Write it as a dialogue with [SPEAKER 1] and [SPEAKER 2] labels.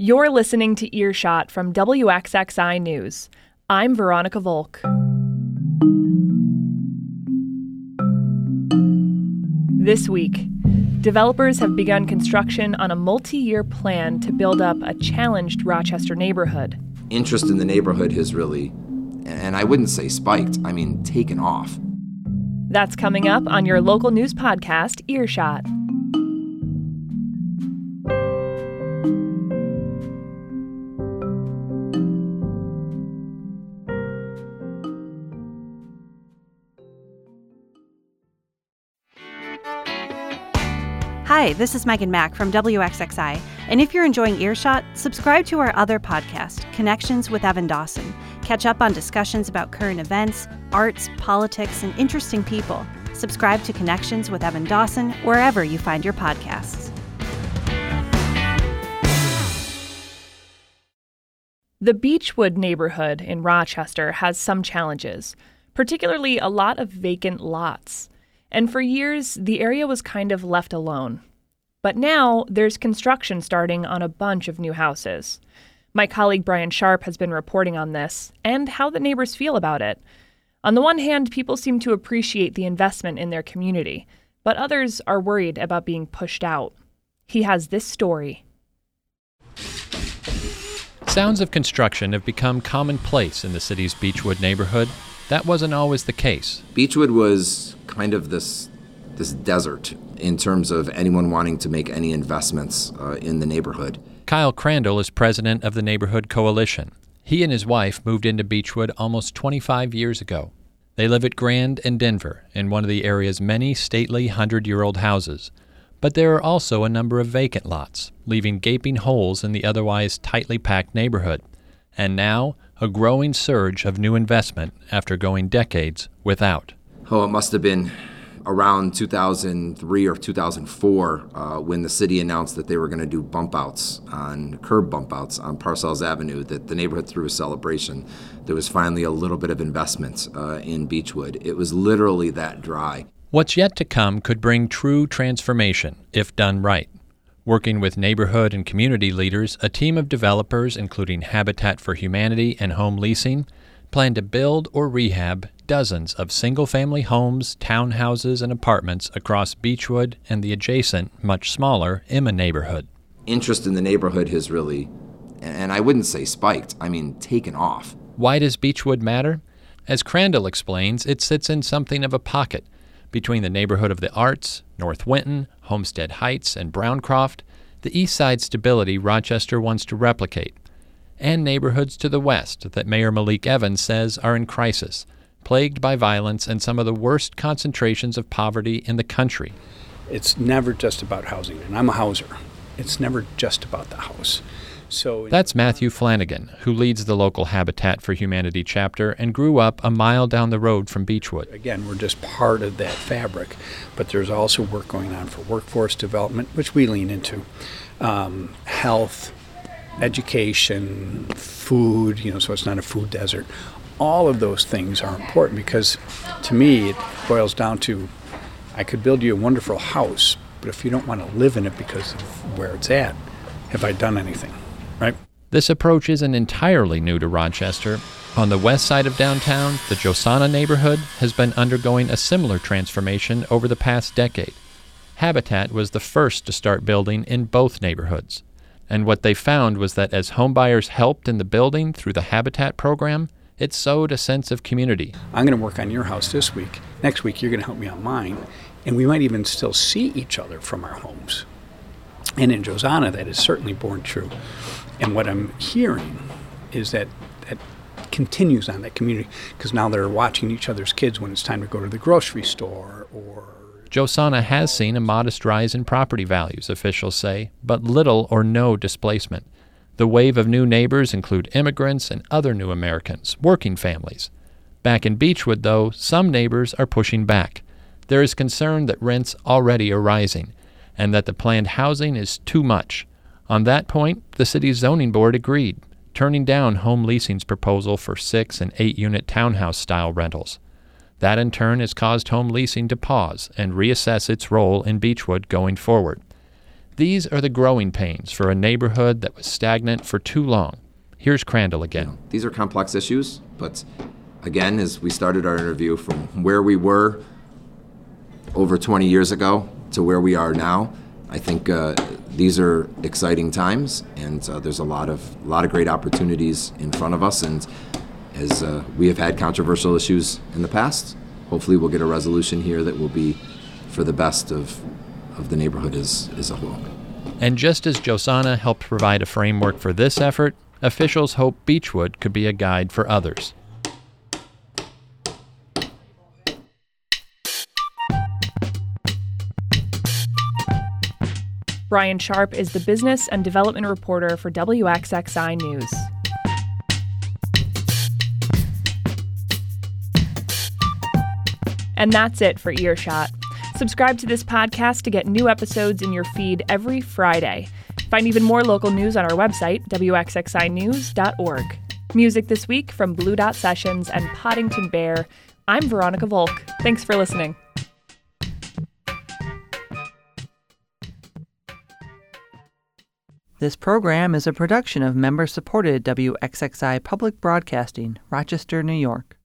[SPEAKER 1] You're listening to Earshot from WXXI News. I'm Veronica Volk. This week, developers have begun construction on a multi year plan to build up a challenged Rochester neighborhood.
[SPEAKER 2] Interest in the neighborhood has really, and I wouldn't say spiked, I mean taken off.
[SPEAKER 1] That's coming up on your local news podcast, Earshot.
[SPEAKER 3] Hi, this is Megan Mack from WXXI. And if you're enjoying Earshot, subscribe to our other podcast, Connections with Evan Dawson. Catch up on discussions about current events, arts, politics, and interesting people. Subscribe to Connections with Evan Dawson wherever you find your podcasts.
[SPEAKER 1] The Beechwood neighborhood in Rochester has some challenges, particularly a lot of vacant lots. And for years, the area was kind of left alone. But now there's construction starting on a bunch of new houses. My colleague Brian Sharp has been reporting on this and how the neighbors feel about it. On the one hand, people seem to appreciate the investment in their community, but others are worried about being pushed out. He has this story.
[SPEAKER 4] Sounds of construction have become commonplace in the city's Beechwood neighborhood. That wasn't always the case.
[SPEAKER 2] Beechwood was kind of this this desert in terms of anyone wanting to make any investments uh, in the neighborhood.
[SPEAKER 4] Kyle Crandall is president of the Neighborhood Coalition. He and his wife moved into Beechwood almost 25 years ago. They live at Grand and Denver in one of the area's many stately 100 year old houses. But there are also a number of vacant lots, leaving gaping holes in the otherwise tightly packed neighborhood. And now, a growing surge of new investment after going decades without.
[SPEAKER 2] Oh, it must have been around 2003 or 2004 uh, when the city announced that they were going to do bump outs on curb bump outs on Parcells Avenue, that the neighborhood threw a celebration. There was finally a little bit of investment uh, in Beechwood. It was literally that dry.
[SPEAKER 4] What's yet to come could bring true transformation if done right. Working with neighborhood and community leaders, a team of developers, including Habitat for Humanity and Home Leasing, plan to build or rehab dozens of single family homes, townhouses, and apartments across Beechwood and the adjacent, much smaller Emma neighborhood.
[SPEAKER 2] Interest in the neighborhood has really, and I wouldn't say spiked, I mean taken off.
[SPEAKER 4] Why does Beechwood matter? As Crandall explains, it sits in something of a pocket between the neighborhood of the arts, North Winton, Homestead Heights, and Browncroft, the east side stability Rochester wants to replicate, and neighborhoods to the west that Mayor Malik Evans says are in crisis plagued by violence and some of the worst concentrations of poverty in the country.
[SPEAKER 5] It's never just about housing, and I'm a houser. It's never just about the house. So
[SPEAKER 4] That's Matthew Flanagan, who leads the local Habitat for Humanity chapter and grew up a mile down the road from Beechwood.
[SPEAKER 5] Again, we're just part of that fabric, but there's also work going on for workforce development, which we lean into, um, health, education, food, you know, so it's not a food desert all of those things are important because to me it boils down to I could build you a wonderful house, but if you don't want to live in it because of where it's at, have I done anything? Right?
[SPEAKER 4] This approach isn't entirely new to Rochester. On the west side of downtown, the Josana neighborhood has been undergoing a similar transformation over the past decade. Habitat was the first to start building in both neighborhoods. And what they found was that as homebuyers helped in the building through the Habitat program, it sowed a sense of community.
[SPEAKER 5] I'm going to work on your house this week. Next week, you're going to help me on mine. And we might even still see each other from our homes. And in Josana, that is certainly born true. And what I'm hearing is that that continues on that community because now they're watching each other's kids when it's time to go to the grocery store or.
[SPEAKER 4] Josana has seen a modest rise in property values, officials say, but little or no displacement. The wave of new neighbors include immigrants and other new Americans, working families. Back in Beechwood, though, some neighbors are pushing back. There is concern that rents already are rising and that the planned housing is too much. On that point, the city's zoning board agreed, turning down home leasing's proposal for six and eight unit townhouse style rentals. That in turn has caused home leasing to pause and reassess its role in Beechwood going forward. These are the growing pains for a neighborhood that was stagnant for too long. Here's Crandall again.
[SPEAKER 2] These are complex issues, but again, as we started our interview, from where we were over 20 years ago to where we are now, I think uh, these are exciting times, and uh, there's a lot of a lot of great opportunities in front of us. And as uh, we have had controversial issues in the past, hopefully we'll get a resolution here that will be for the best of of the neighborhood as, as a whole.
[SPEAKER 4] And just as Josana helped provide a framework for this effort, officials hope Beechwood could be a guide for others.
[SPEAKER 1] Brian Sharp is the business and development reporter for WXXI News. And that's it for Earshot. Subscribe to this podcast to get new episodes in your feed every Friday. Find even more local news on our website, wxxinews.org. Music this week from Blue Dot Sessions and Poddington Bear. I'm Veronica Volk. Thanks for listening.
[SPEAKER 6] This program is a production of member supported WXXI Public Broadcasting, Rochester, New York.